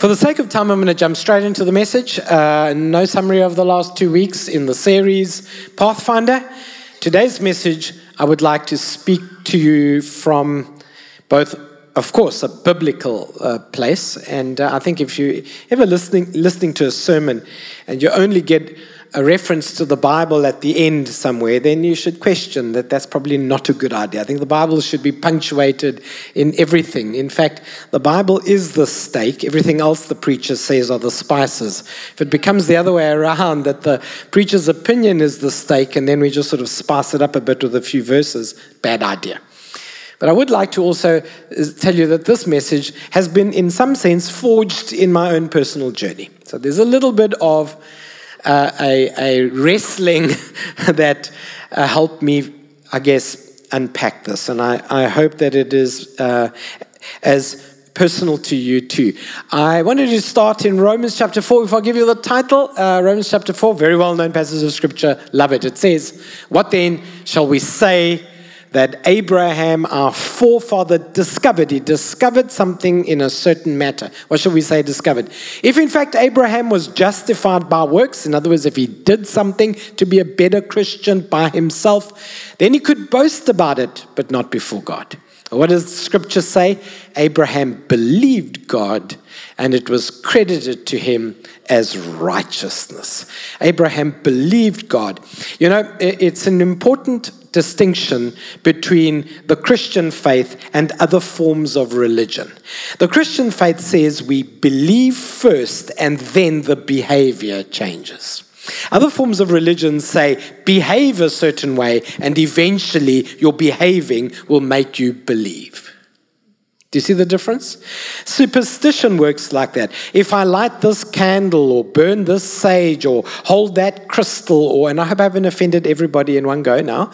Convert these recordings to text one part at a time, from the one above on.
For the sake of time, I'm going to jump straight into the message. Uh, no summary of the last two weeks in the series Pathfinder. Today's message, I would like to speak to you from both, of course, a biblical uh, place, and uh, I think if you ever listening listening to a sermon and you only get a reference to the Bible at the end somewhere, then you should question that that's probably not a good idea. I think the Bible should be punctuated in everything. In fact, the Bible is the steak, everything else the preacher says are the spices. If it becomes the other way around, that the preacher's opinion is the steak, and then we just sort of spice it up a bit with a few verses, bad idea. But I would like to also uh, tell you that this message has been, in some sense, forged in my own personal journey. So there's a little bit of uh, a, a, wrestling that uh, helped me, I guess, unpack this. And I, I hope that it is uh, as personal to you too. I wanted to start in Romans chapter 4 before I give you the title. Uh, Romans chapter 4, very well known passage of scripture. Love it. It says, What then shall we say that Abraham, our forefather, discovered. He discovered something in a certain matter. What should we say discovered? If in fact Abraham was justified by works, in other words, if he did something to be a better Christian by himself, then he could boast about it, but not before God. What does scripture say? Abraham believed God and it was credited to him as righteousness. Abraham believed God. You know, it's an important distinction between the Christian faith and other forms of religion. The Christian faith says we believe first and then the behavior changes. Other forms of religion say behave a certain way and eventually your behaving will make you believe. Do you see the difference? Superstition works like that. If I light this candle or burn this sage or hold that crystal, or, and I hope I haven't offended everybody in one go now,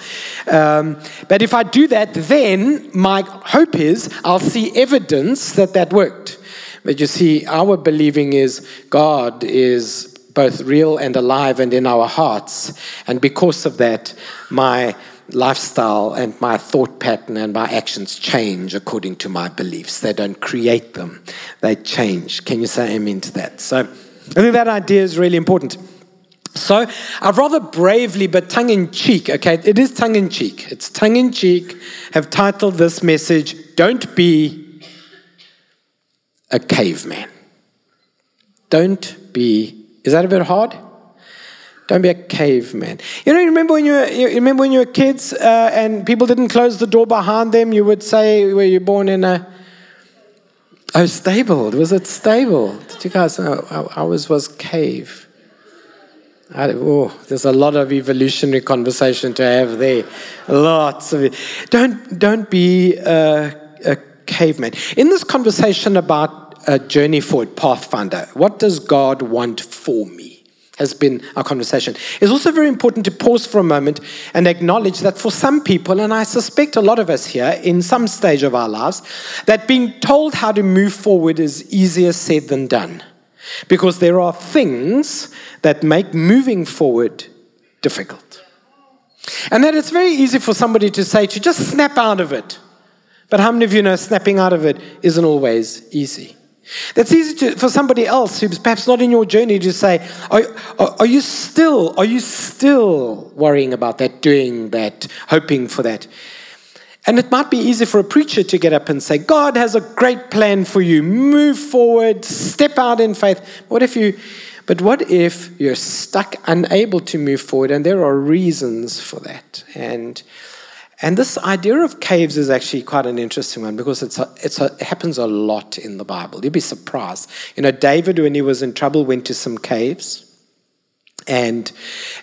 um, but if I do that, then my hope is I'll see evidence that that worked. But you see, our believing is God is both real and alive and in our hearts. And because of that, my lifestyle and my thought pattern and my actions change according to my beliefs. They don't create them, they change. Can you say amen to that? So I think that idea is really important. So I've rather bravely but tongue in cheek, okay, it is tongue in cheek. It's tongue in cheek, have titled this message, Don't Be a Caveman. Don't be, is that a bit hard? Don't be a caveman. You know, you remember when you were, you remember when you were kids uh, and people didn't close the door behind them? You would say, "Were you born in a oh stable? Was it stable? Did you guys know? Ours was cave. I, oh, there's a lot of evolutionary conversation to have there. Lots of it. Don't don't be a, a caveman. In this conversation about a journey forward, Pathfinder, what does God want for me? Has been our conversation. It's also very important to pause for a moment and acknowledge that for some people, and I suspect a lot of us here in some stage of our lives, that being told how to move forward is easier said than done. Because there are things that make moving forward difficult. And that it's very easy for somebody to say to just snap out of it. But how many of you know snapping out of it isn't always easy? That's easy to, for somebody else who's perhaps not in your journey to say, are, are, are, you still, are you still worrying about that, doing that, hoping for that? And it might be easy for a preacher to get up and say, God has a great plan for you. Move forward, step out in faith. What if you, but what if you're stuck, unable to move forward, and there are reasons for that? And and this idea of caves is actually quite an interesting one because it's a, it's a, it happens a lot in the Bible. You'd be surprised. You know, David, when he was in trouble, went to some caves. And,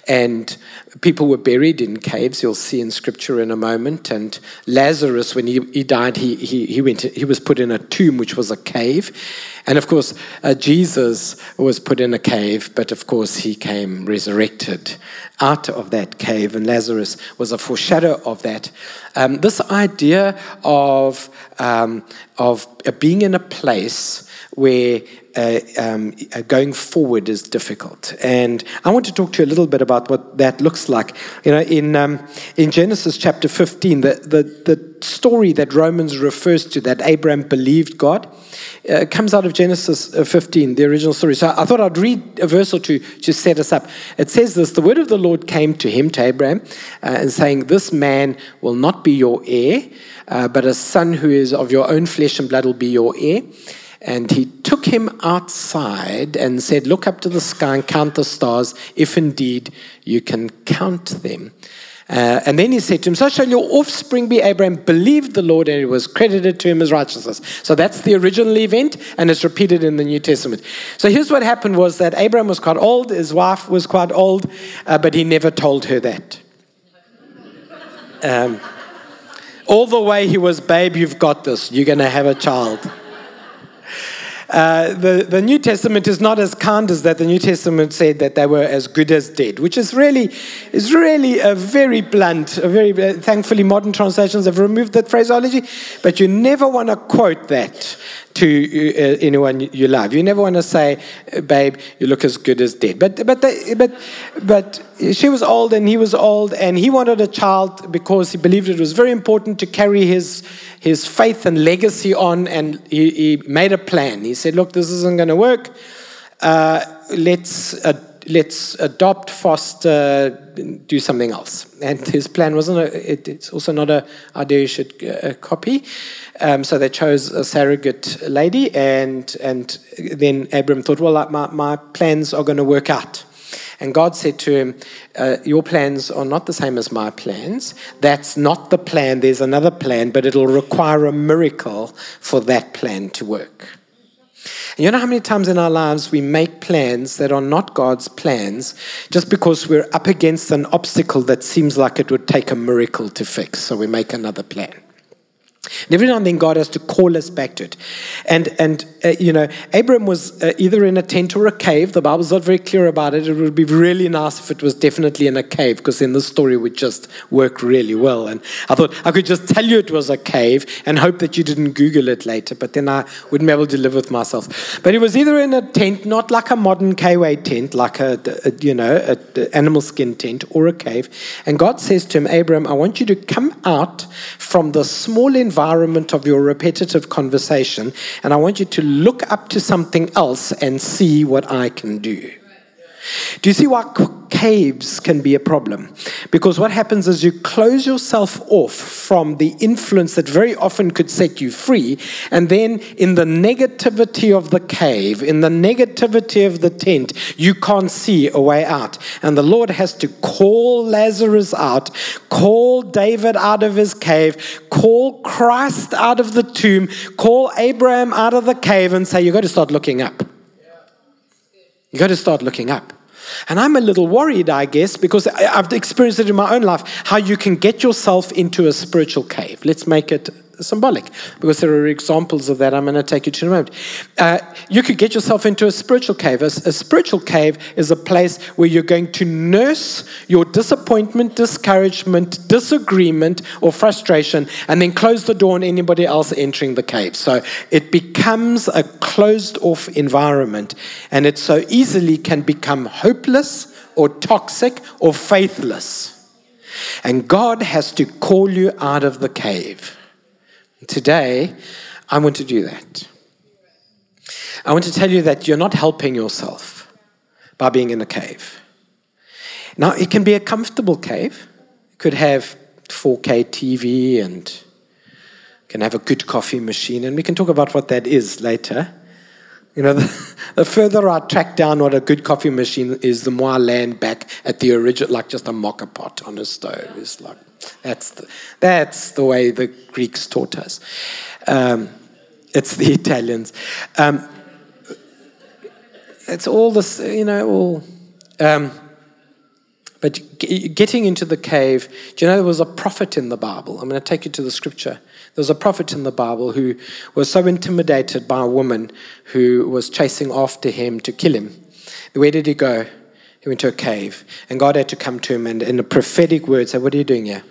and people were buried in caves, you'll see in scripture in a moment. And Lazarus, when he, he died, he, he, he, went, he was put in a tomb, which was a cave. And of course, uh, Jesus was put in a cave, but of course, he came resurrected out of that cave, and Lazarus was a foreshadow of that. Um, this idea of, um, of being in a place where uh, um, uh, going forward is difficult. And I want to talk to you a little bit about what that looks like. You know, in, um, in Genesis chapter 15, the, the, the story that Romans refers to, that Abraham believed God, uh, comes out of Genesis uh, 15, the original story. So I thought I'd read a verse or two to set us up. It says this The word of the Lord came to him, to Abraham, uh, and saying, This man will not be your heir, but a son who is of your own flesh and blood will be your heir. And he took him outside and said, Look up to the sky and count the stars, if indeed you can count them. Uh, and then he said to him, So shall your offspring be Abraham, believed the Lord, and it was credited to him as righteousness. So that's the original event, and it's repeated in the New Testament. So here's what happened was that Abraham was quite old, his wife was quite old, uh, but he never told her that. Um, all the way he was, babe, you've got this. You're going to have a child. Uh, the, the New Testament is not as kind as that. The New Testament said that they were as good as dead, which is really, is really a very blunt, a very, uh, thankfully modern translations have removed that phraseology, but you never want to quote that to uh, anyone you love. You never want to say, "Babe, you look as good as dead." But but they, but but she was old and he was old, and he wanted a child because he believed it was very important to carry his his faith and legacy on. And he, he made a plan. He said, "Look, this isn't going to work. Uh, let's." Uh, let's adopt, foster, do something else. And his plan wasn't, a, it, it's also not an idea you should uh, copy. Um, so they chose a surrogate lady, and, and then Abram thought, well, my, my plans are going to work out. And God said to him, uh, Your plans are not the same as my plans. That's not the plan. There's another plan, but it'll require a miracle for that plan to work. And you know how many times in our lives we make plans that are not God's plans just because we're up against an obstacle that seems like it would take a miracle to fix, so we make another plan. And every now and then God has to call us back to it. And, and uh, you know, Abram was uh, either in a tent or a cave. The Bible's not very clear about it. It would be really nice if it was definitely in a cave, because then the story would just work really well. And I thought I could just tell you it was a cave and hope that you didn't Google it later, but then I wouldn't be able to live with myself. But he was either in a tent, not like a modern K-Way tent, like a, a you know, an animal skin tent, or a cave. And God says to him, Abram, I want you to come out from the small environment environment of your repetitive conversation, and I want you to look up to something else and see what I can do. Do you see why caves can be a problem? Because what happens is you close yourself off from the influence that very often could set you free, and then in the negativity of the cave, in the negativity of the tent, you can't see a way out. And the Lord has to call Lazarus out, call David out of his cave, call Christ out of the tomb, call Abraham out of the cave, and say, You've got to start looking up. You got to start looking up. And I'm a little worried, I guess, because I've experienced it in my own life, how you can get yourself into a spiritual cave. Let's make it symbolic because there are examples of that I'm going to take you to in a moment. Uh, you could get yourself into a spiritual cave. A, a, spiritual cave is a place where you're going to nurse your disappointment, discouragement, disagreement, or frustration, and then close the door on anybody else entering the cave. So it becomes a closed off environment, and it so easily can become hopeless or toxic or faithless. And God has to call you out of the cave. Today, I want to do that. I want to tell you that you're not helping yourself by being in a cave. Now, it can be a comfortable cave. It could have 4K TV and can have a good coffee machine, and we can talk about what that is later. You know, the, the, further I track down what a good coffee machine is, the more I land back at the original, like just a moka pot on a stove. It's like that's the, that's the way the Greeks taught us. Um, it's the Italians. Um, it's all this, you know, all. Um, but getting into the cave, do you know there was a prophet in the Bible? I'm going to take you to the scripture. There was a prophet in the Bible who was so intimidated by a woman who was chasing after him to kill him. Where did he go? He went to a cave, and God had to come to him and, in a prophetic word, say, What are you doing here?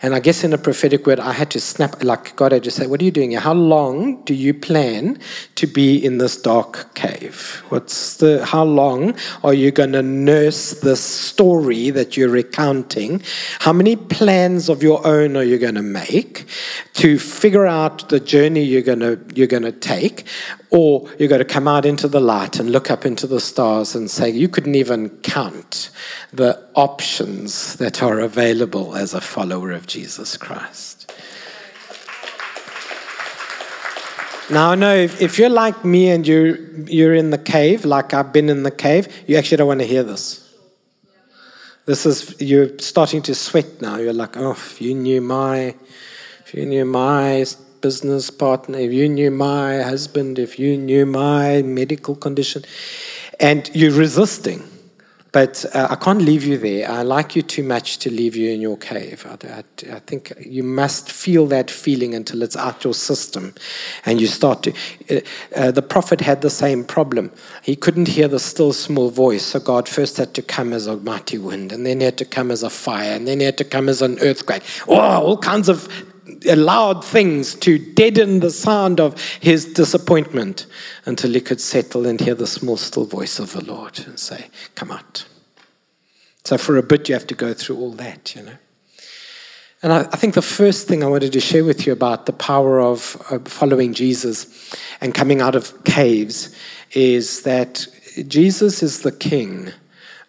And I guess in a prophetic word, I had to snap, like God had just said, What are you doing here? How long do you plan to be in this dark cave? What's the, how long are you going to nurse this story that you're recounting? How many plans of your own are you going to make to figure out the journey you're going to, you're going to take? Or you're going to come out into the light and look up into the stars and say, You couldn't even count the options that are available as a follower of Jesus Christ. Now, I know if, if you're like me and you're, you're in the cave, like I've been in the cave, you actually don't want to hear this. This is, you're starting to sweat now. You're like, oh, if you knew my, if you knew my business partner, if you knew my husband, if you knew my medical condition, and you're resisting. But uh, I can't leave you there. I like you too much to leave you in your cave. I, I, I, think you must feel that feeling until it's out your system. And you start to. Uh, uh, the prophet had the same problem. He couldn't hear the still small voice, so God first had to come as a mighty wind, and then he had to come as a fire, and then he had to come as an earthquake. Oh, all kinds of allowed things to deaden the sound of his disappointment until he could settle and hear the small, still voice of the Lord and say, Come out. So, for a bit, you have to go through all that, you know. And I, I think the first thing I wanted to share with you about the power of uh, following Jesus and coming out of caves is that Jesus is the king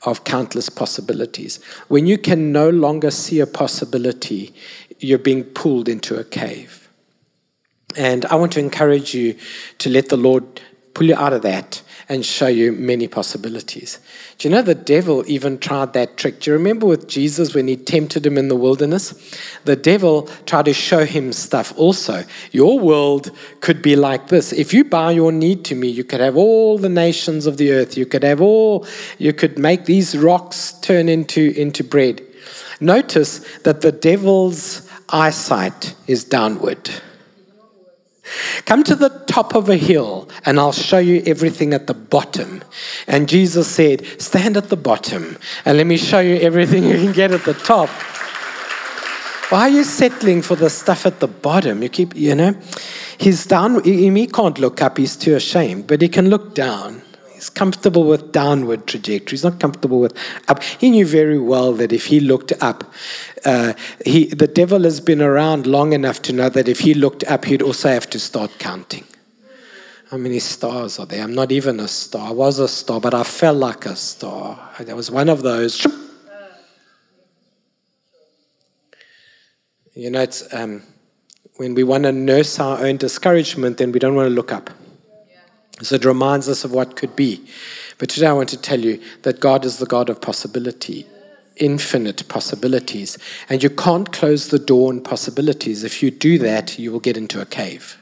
of countless possibilities. When you can no longer see a possibility, you're being pulled into a cave. And I want to encourage you to let the Lord pull you out of that and show you many possibilities. Do you know the devil even tried that trick? Do you remember with Jesus when he tempted him in the wilderness? The devil tried to show him stuff also. Your world could be like this. If you bow your knee to me, you could have all the nations of the earth. You could have all, you could make these rocks turn into, into bread. Notice that the devil's eyesight is downward. Come to the top of a hill, and I'll show you everything at the bottom. And Jesus said, Stand at the bottom, and let me show you everything you can get at the top. Why are you settling for the stuff at the bottom? You keep, you know, he's down, he can't look up, he's too ashamed, but he can look down. He's comfortable with downward trajectory. He's not comfortable with up. He knew very well that if he looked up, uh, he, the devil has been around long enough to know that if he looked up, he'd also have to start counting. How many stars are there? I'm not even a star. I was a star, but I felt like a star. There was one of those. You know, it's um, when we want to nurse our own discouragement, then we don't want to look up. So it reminds us of what could be. But today I want to tell you that God is the God of possibility, infinite possibilities. And you can't close the door on possibilities. If you do that, you will get into a cave.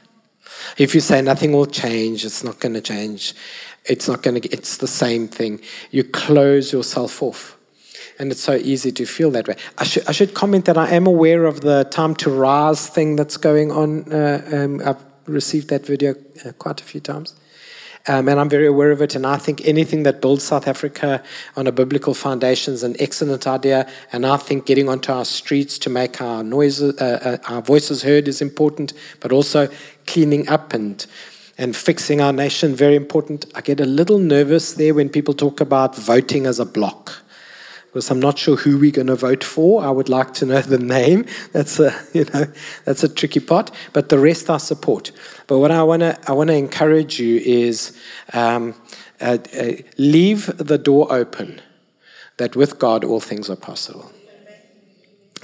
If you say nothing will change, it's not going to change, it's not going to, it's the same thing, you close yourself off. And it's so easy to feel that way. I should, I should comment that I am aware of the time to rise thing that's going on. Uh, um, I've received that video uh, quite a few times. Um, and I'm very aware of it. And I think anything that builds South Africa on a biblical foundation is an excellent idea. And I think getting onto our streets to make our noises, uh, uh, our voices heard is important, but also cleaning up and and fixing our nation very important. I get a little nervous there when people talk about voting as a block because I'm not sure who we're going to vote for. I would like to know the name. That's a you know that's a tricky part, but the rest I support. But what I want to I want to encourage you is um, uh, uh, leave the door open. That with God all things are possible.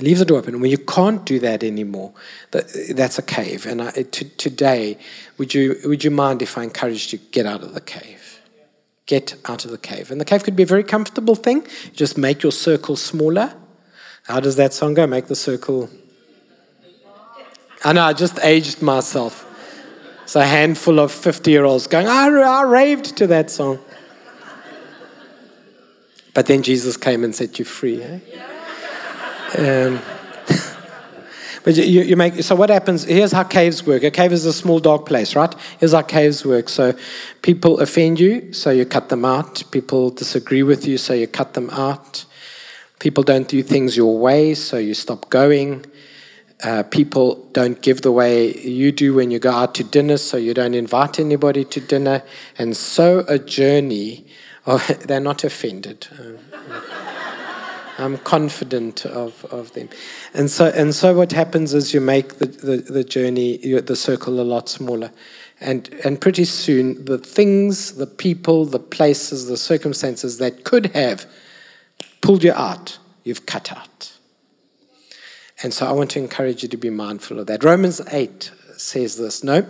Leave the door open. When you can't do that anymore, that, that's a cave. And I, to, today, would you would you mind if I encouraged you to get out of the cave? Get out of the cave. And the cave could be a very comfortable thing. Just make your circle smaller. How does that song go? Make the circle. I know, I just aged myself. It's a handful of 50 year olds going, I, I raved to that song. But then Jesus came and set you free. Eh? Um, but you, you make so what happens? Here's how caves work. A cave is a small dark place, right? Here's how caves work. So people offend you, so you cut them out. People disagree with you, so you cut them out. People don't do things your way, so you stop going. Uh, people don't give the way you do when you go out to dinner, so you don't invite anybody to dinner. And so a journey, oh, they're not offended. I'm confident of, of them. And so, and so what happens is you make the, the, the journey, the circle a lot smaller. And, and pretty soon, the things, the people, the places, the circumstances that could have pulled you out, you've cut out. And so I want to encourage you to be mindful of that. Romans 8 says this No,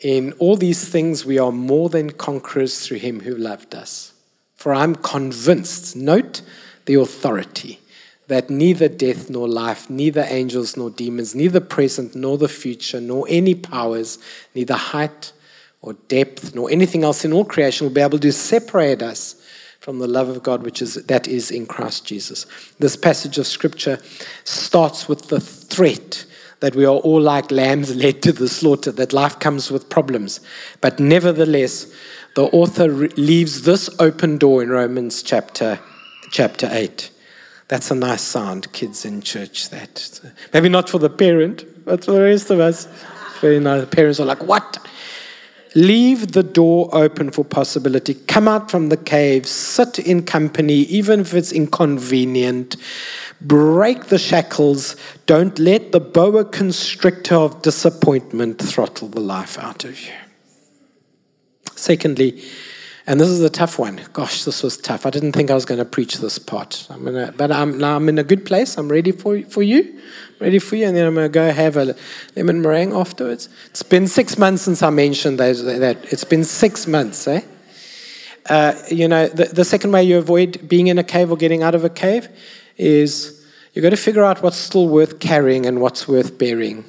in all these things we are more than conquerors through him who loved us. For I'm convinced, note the authority, that neither death nor life, neither angels nor demons, neither present nor the future, nor any powers, neither height or depth, nor anything else in all creation will be able to separate us from the love of God which is that is in Christ Jesus. This passage of scripture starts with the threat that we are all like lambs led to the slaughter, that life comes with problems. But nevertheless, the author leaves this open door in Romans chapter chapter 8. That's a nice sound, kids in church. That maybe not for the parent, but for the rest of us. Very nice. Parents are like, "What? Leave the door open for possibility. Come out from the cave, sit in company, even if it's inconvenient. Break the shackles. Don't let the boa constrictor of disappointment throttle the life out of you. Secondly, and this is a tough one. Gosh, this was tough. I didn't think I was going to preach this part. I'm gonna, but I'm, now I'm in a good place. I'm ready for, for you. Ready for you. And then I'm going to go have a lemon meringue afterwards. It's been six months since I mentioned that. It's been six months, eh? Uh, you know, the, the second way you avoid being in a cave or getting out of a cave is you've got to figure out what's still worth carrying and what's worth bearing.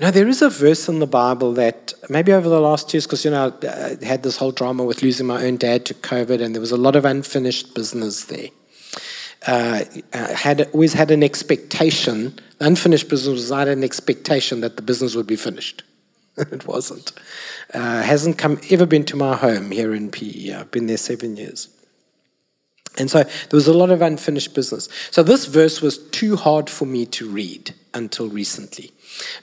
Now, there is a verse in the Bible that maybe over the last years, because, you know, I had this whole drama with losing my own dad to COVID, and there was a lot of unfinished business there. Uh, had always had an expectation, unfinished business was I had an expectation that the business would be finished. it wasn't. Uh, hasn't come ever been to my home here in PE. I've been there seven years. And so there was a lot of unfinished business. So this verse was too hard for me to read until recently.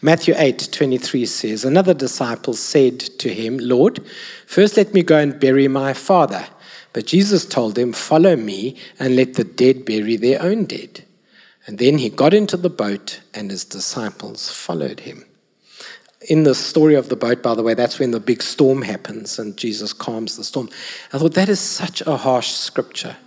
Matthew 8 23 says, Another disciple said to him, Lord, first let me go and bury my father. But Jesus told him, Follow me and let the dead bury their own dead. And then he got into the boat and his disciples followed him. In the story of the boat, by the way, that's when the big storm happens and Jesus calms the storm. I thought that is such a harsh scripture.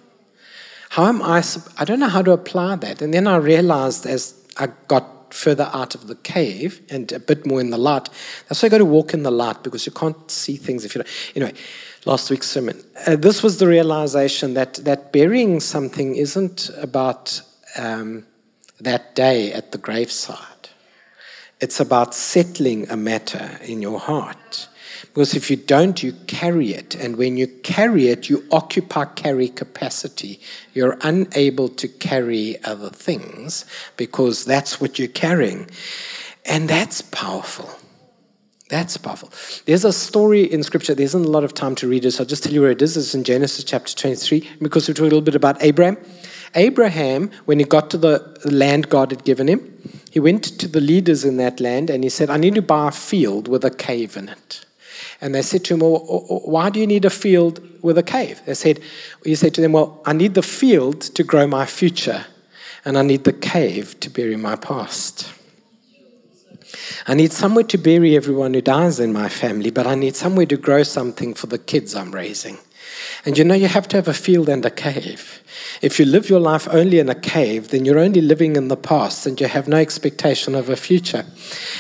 How am I? I don't know how to apply that. And then I realized as I got further out of the cave and a bit more in the light. That's why you got to walk in the light because you can't see things if you don't. Anyway, last week's sermon. Uh, this was the realization that, that burying something isn't about um, that day at the graveside. It's about settling a matter in your heart. Because if you don't, you carry it. And when you carry it, you occupy carry capacity. You're unable to carry other things because that's what you're carrying. And that's powerful. That's powerful. There's a story in Scripture. There isn't a lot of time to read it, so I'll just tell you where it is. It's in Genesis chapter 23, because we talked a little bit about Abraham. Abraham, when he got to the land God had given him, he went to the leaders in that land and he said, I need to buy a field with a cave in it. And they said to him, Well, why do you need a field with a cave? They said, He said to them, Well, I need the field to grow my future, and I need the cave to bury my past. I need somewhere to bury everyone who dies in my family, but I need somewhere to grow something for the kids I'm raising. And you know, you have to have a field and a cave. If you live your life only in a cave, then you're only living in the past and you have no expectation of a future.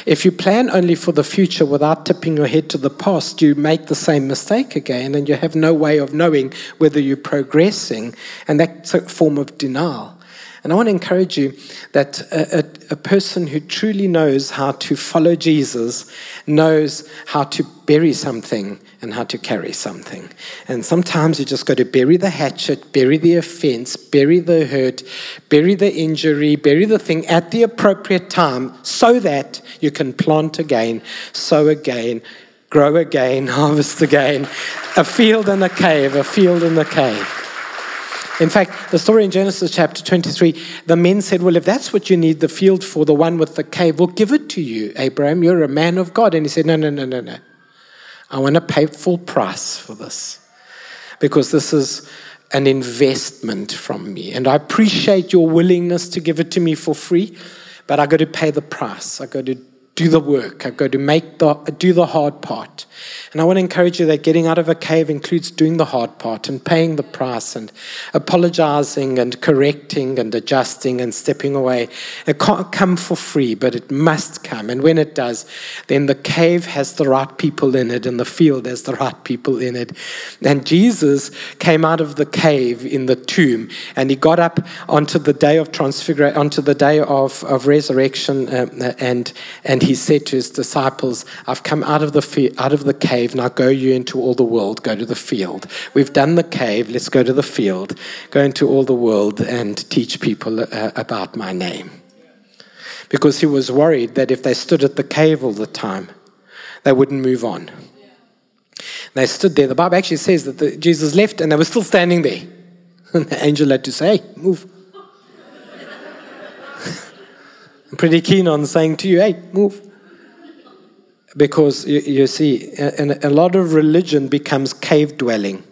If you plan only for the future without tipping your head to the past, you make the same mistake again and you have no way of knowing whether you're progressing. And that's a form of denial. And I want to encourage you that a, a, a, person who truly knows how to follow Jesus knows how to bury something and how to carry something. And sometimes you just got to bury the hatchet, bury the offense, bury the hurt, bury the injury, bury the thing at the appropriate time so that you can plant again, sow again, grow again, harvest again. A field and a cave, a field and a cave. In fact, the story in Genesis chapter 23, the men said, Well, if that's what you need the field for, the one with the cave, we'll give it to you, Abraham. You're a man of God. And he said, No, no, no, no, no. I want to pay full price for this because this is an investment from me. And I appreciate your willingness to give it to me for free, but I got to pay the price. I got to do the work. I've got to make the do the hard part. And I want to encourage you that getting out of a cave includes doing the hard part and paying the price and apologizing and correcting and adjusting and stepping away. It can't come for free, but it must come. And when it does, then the cave has the right people in it and the field has the right people in it. And Jesus came out of the cave in the tomb and he got up onto the day of transfiguration, onto the day of, of resurrection, uh, and, and he said to his disciples, I've come out of the, out of the cave now go you into all the world, go to the field. We've done the cave, let's go to the field, go into all the world and teach people uh, about my name. Because he was worried that if they stood at the cave all the time, they wouldn't move on. They stood there. The Bible actually says that the, Jesus left and they were still standing there. And the angel had to say, move. I'm pretty keen on saying to you, hey, move because you, you see, a, a lot of religion becomes cave dwelling.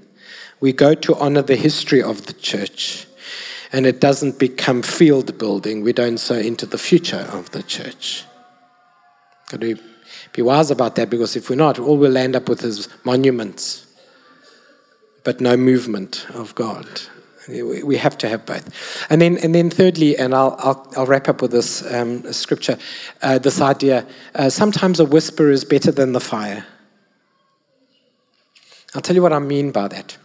We go to honor the history of the church, and it doesn't become field building. We don't sow into the future of the church. Got to be wise about that because if we're not, all we'll end up with is monuments, but no movement of God. We have to have both. And then, and then thirdly, and I'll, I'll, I'll wrap up with this um, scripture, uh, this idea uh, sometimes a whisper is better than the fire. I'll tell you what I mean by that.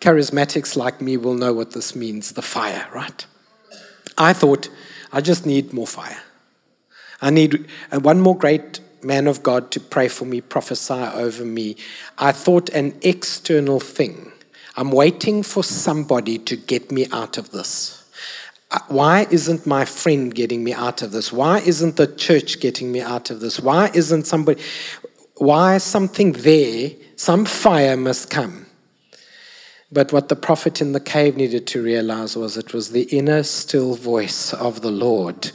Charismatics like me will know what this means the fire, right? I thought, I just need more fire. I need uh, one more great man of God to pray for me, prophesy over me. I thought an external thing I'm waiting for somebody to get me out of this. Uh, why isn't my friend getting me out of this? Why isn't the church getting me out of this? Why isn't somebody, why something there, some fire must come. But what the prophet in the cave needed to realize was it was the inner still voice of the Lord.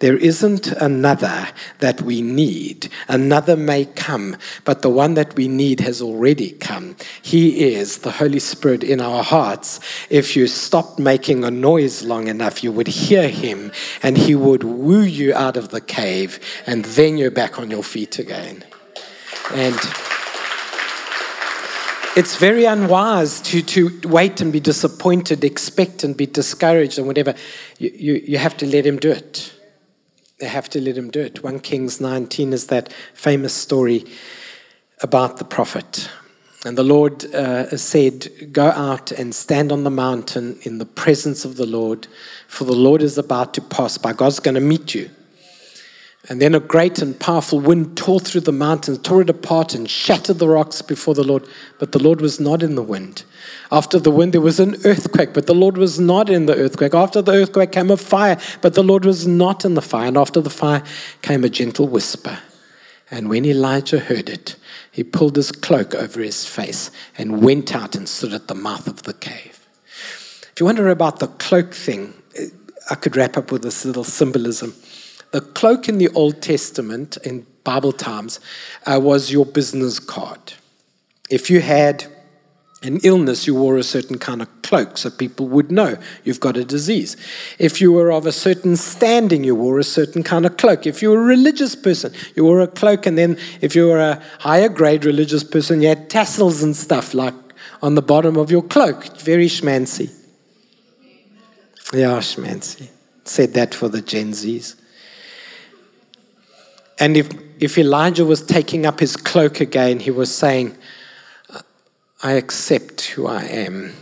There isn't another that we need. Another may come, but the one that we need has already come. He is the Holy Spirit in our hearts. If you stopped making a noise long enough, you would hear him and he would woo you out of the cave, and then you're back on your feet again. And it's very unwise to, to wait and be disappointed, expect and be discouraged and whatever. You, you, you have to let him do it. You have to let him do it. 1 Kings 19 is that famous story about the prophet. And the Lord uh, said, Go out and stand on the mountain in the presence of the Lord, for the Lord is about to pass by. God's going to meet you. And then a great and powerful wind tore through the mountains, tore it apart, and shattered the rocks before the Lord. But the Lord was not in the wind. After the wind, there was an earthquake, but the Lord was not in the earthquake. After the earthquake came a fire, but the Lord was not in the fire. And after the fire came a gentle whisper. And when Elijah heard it, he pulled his cloak over his face and went out and stood at the mouth of the cave. If you wonder about the cloak thing, I could wrap up with this little symbolism. The cloak in the Old Testament, in Bible times, uh, was your business card. If you had an illness, you wore a certain kind of cloak so people would know you've got a disease. If you were of a certain standing, you wore a certain kind of cloak. If you were a religious person, you wore a cloak. And then if you were a higher grade religious person, you had tassels and stuff like on the bottom of your cloak. Very schmancy. Yeah, schmancy. Said that for the Gen Zs. And if, if Elijah was taking up his cloak again, he was saying, I accept who I am,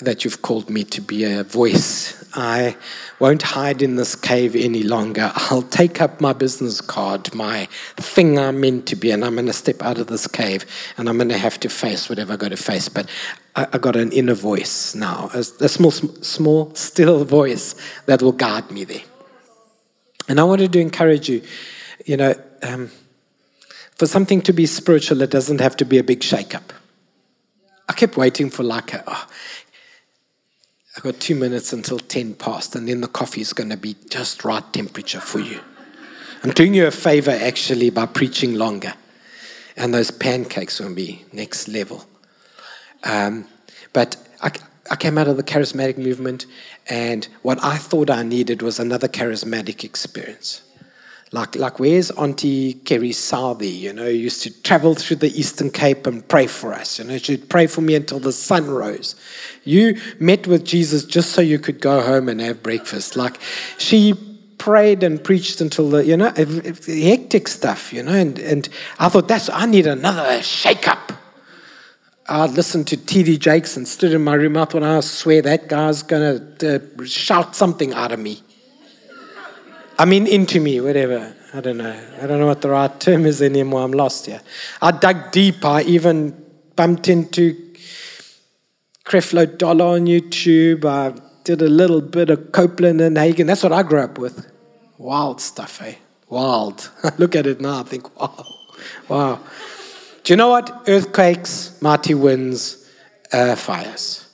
that you've called me to be a voice. I won't hide in this cave any longer. I'll take up my business card, my thing I'm meant to be, and I'm going to step out of this cave and I'm going to have to face whatever I've got to face. But I, I got an inner voice now, a, a small, small, still voice that will guide me there. And I wanted to encourage you, you know, um, for something to be spiritual, it doesn't have to be a big shake-up. I kept waiting for like a, oh, I've got two minutes until 10 past, and then the coffee is going to be just right temperature for you. I'm doing you a favor actually by preaching longer. And those pancakes will be next level. Um, but I, I came out of the charismatic movement, and what I thought I needed was another charismatic experience. Like, like where's Auntie Kerry Southey? You know, used to travel through the Eastern Cape and pray for us. You know, she'd pray for me until the sun rose. You met with Jesus just so you could go home and have breakfast. Like she prayed and preached until the, you know, hectic stuff, you know, and, and I thought that's, I need another shake up. I listened to T.D. Jakes and stood in my room. I thought, I swear that guy's going to uh, shout something out of me. I mean, into me, whatever. I don't know. I don't know what the right term is anymore. I'm lost here. I dug deep. I even bumped into Creflo Dollar on YouTube. I did a little bit of Copeland and Hagin. That's what I grew up with. Wild stuff, eh? Wild. Look at it now. I think, wow. Wow. Do you know what? Earthquakes, mighty winds, uh, fires.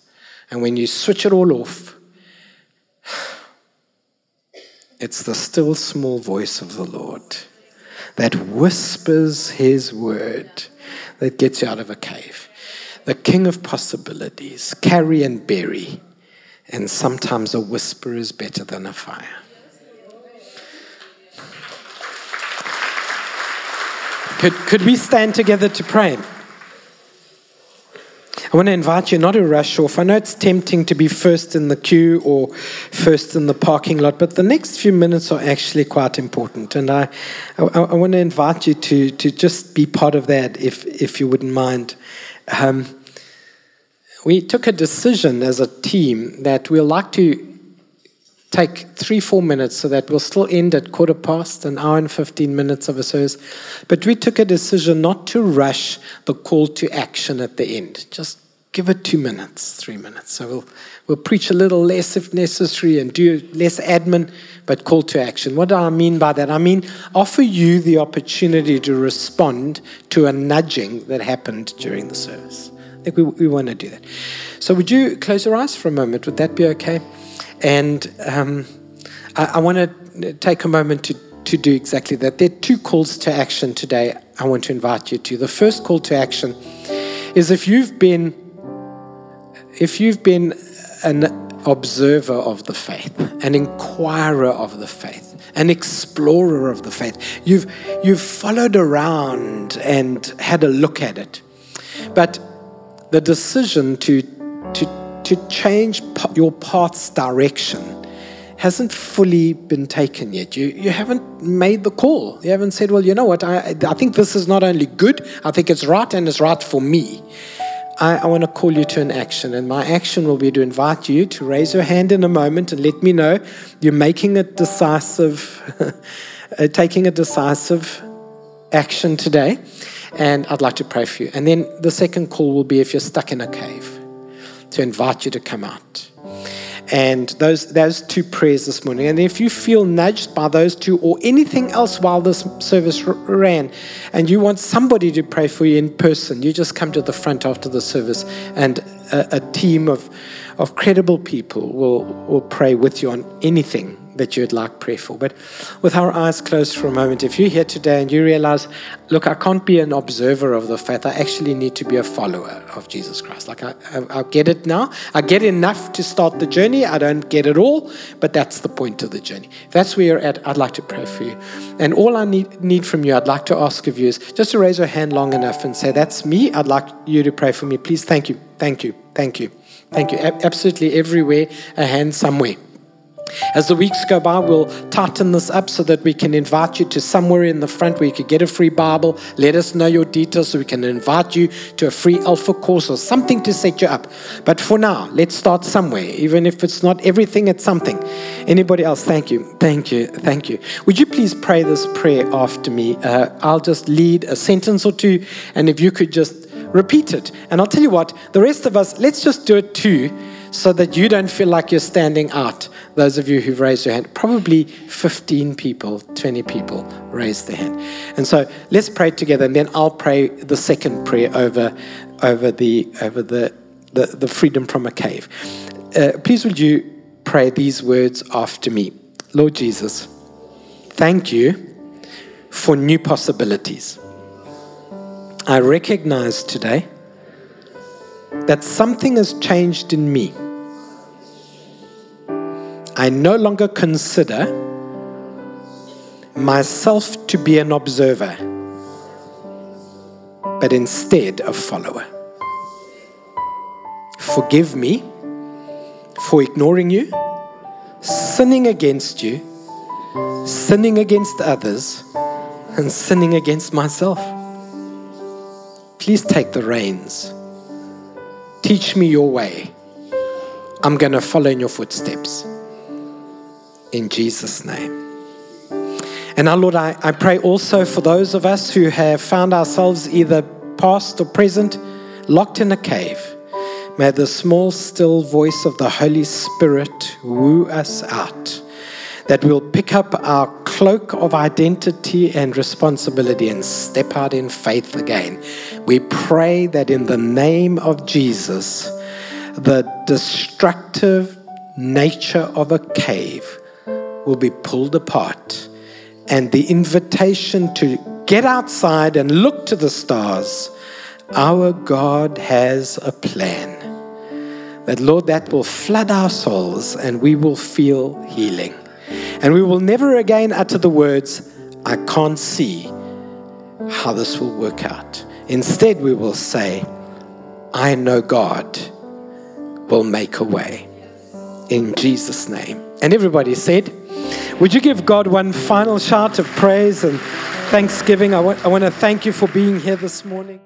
And when you switch it all off, it's the still small voice of the Lord that whispers his word that gets you out of a cave. The king of possibilities, carry and bury. And sometimes a whisper is better than a fire. Could, could we stand together to pray? I want to invite you not to rush off. I know it's tempting to be first in the queue or first in the parking lot, but the next few minutes are actually quite important. And I, I, I want to invite you to, to just be part of that if, if you wouldn't mind. Um, we took a decision as a team that we'll like to take three, four minutes so that we'll still end at quarter past, an hour and 15 minutes of a service. But we took a decision not to rush the call to action at the end. Just give it two minutes, three minutes. So we'll, we'll preach a little less if necessary and do less admin, but call to action. What do I mean by that? I mean, offer you the opportunity to respond to a nudging that happened during the service. I think we, we want to do that. So, would you close your eyes for a moment? Would that be okay? And um, I, I want to take a moment to, to do exactly that. There are two calls to action today I want to invite you to. The first call to action is if you've been if you've been an observer of the faith, an inquirer of the faith, an explorer of the faith, you've, you've followed around and had a look at it. But the decision to, to, to change your path's direction hasn't fully been taken yet. You, you haven't made the call. You haven't said, well, you know what, I, I think this is not only good, I think it's right and it's right for me. I, I want to call you to an action. And my action will be to invite you to raise your hand in a moment and let me know you're making a decisive, uh, taking a decisive action today. And I'd like to pray for you. And then the second call will be if you're stuck in a cave, to invite you to come out and those, those two prayers this morning. And if you feel nudged by those two or anything else while this service ran, and you want somebody to pray for you in person, you just come to the front after the service, and a, a team of, of credible people will, will pray with you on anything that you'd like prayer for. But with our eyes closed for a moment, if you're here today and you realize, look, I can't be an observer of the faith, I actually need to be a follower of Jesus Christ. Like, I, I, I get it now. I get enough to start the journey. I don't get it all, but that's the point of the journey. If that's where you're at, I'd like to pray for you. And all I need, need from you, I'd like to ask of you is just to raise your hand long enough and say, That's me. I'd like you to pray for me. Please, thank you, thank you, thank you, thank you. Absolutely everywhere, a hand somewhere. As the weeks go by, we'll tighten this up so that we can invite you to somewhere in the front where you could get a free Bible. Let us know your details so we can invite you to a free Alpha course or something to set you up. But for now, let's start somewhere. Even if it's not everything, it's something. Anybody else? Thank you. Thank you. Thank you. Would you please pray this prayer after me? Uh, I'll just lead a sentence or two, and if you could just repeat it. And I'll tell you what, the rest of us, let's just do it too so that you don't feel like you're standing out. Those of you who've raised your hand, probably 15 people, 20 people raised their hand. And so let's pray together, and then I'll pray the second prayer over, over, the, over the, the, the freedom from a cave. uh, please would you pray these words after me? Lord Jesus, thank you for new possibilities. I recognize today that something has changed in me. I no longer consider myself to be an observer, but instead a follower. Forgive me for ignoring you, sinning against you, sinning against others, and sinning against myself. Please take the reins. Teach me your way. I'm going to follow in your footsteps. In Jesus' name. And now, Lord, I, I pray also for those of us who have found ourselves either past or present locked in a cave. May the small, still voice of the Holy Spirit woo us out that we'll pick up our cloak of identity and responsibility and step out in faith again. We pray that in the name of Jesus, the destructive nature of a cave will be pulled apart and the invitation to get outside and look to the stars. Our God has a plan. That, Lord, that will flood our souls and we will feel healing. And we will never again utter the words, I can't see how this will work out. Instead, we will say, I know God will make a way. In Jesus' name. And everybody said, Would you give God one final shout of praise and thanksgiving? I want, I want to thank you for being here this morning.